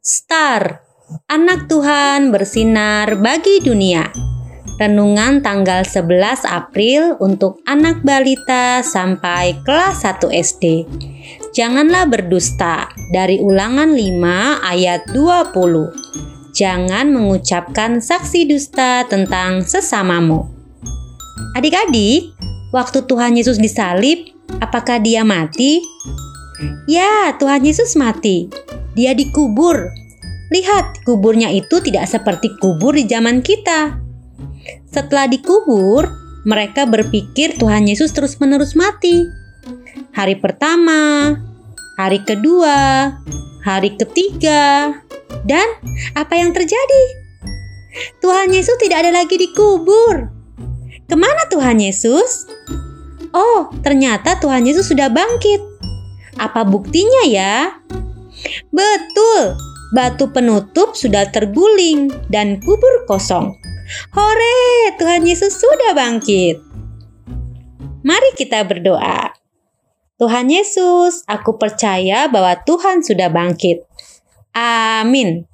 Star, anak Tuhan bersinar bagi dunia. Renungan tanggal 11 April untuk anak balita sampai kelas 1 SD. Janganlah berdusta dari ulangan 5 ayat 20. Jangan mengucapkan saksi dusta tentang sesamamu. Adik-adik, waktu Tuhan Yesus disalib, apakah dia mati? Ya, Tuhan Yesus mati. Dia dikubur. Lihat, kuburnya itu tidak seperti kubur di zaman kita. Setelah dikubur, mereka berpikir Tuhan Yesus terus-menerus mati. Hari pertama, hari kedua, hari ketiga, dan apa yang terjadi? Tuhan Yesus tidak ada lagi dikubur. Ke mana Tuhan Yesus? Oh, ternyata Tuhan Yesus sudah bangkit. Apa buktinya ya? Betul, batu penutup sudah terguling dan kubur kosong. Hore, Tuhan Yesus sudah bangkit. Mari kita berdoa. Tuhan Yesus, aku percaya bahwa Tuhan sudah bangkit. Amin.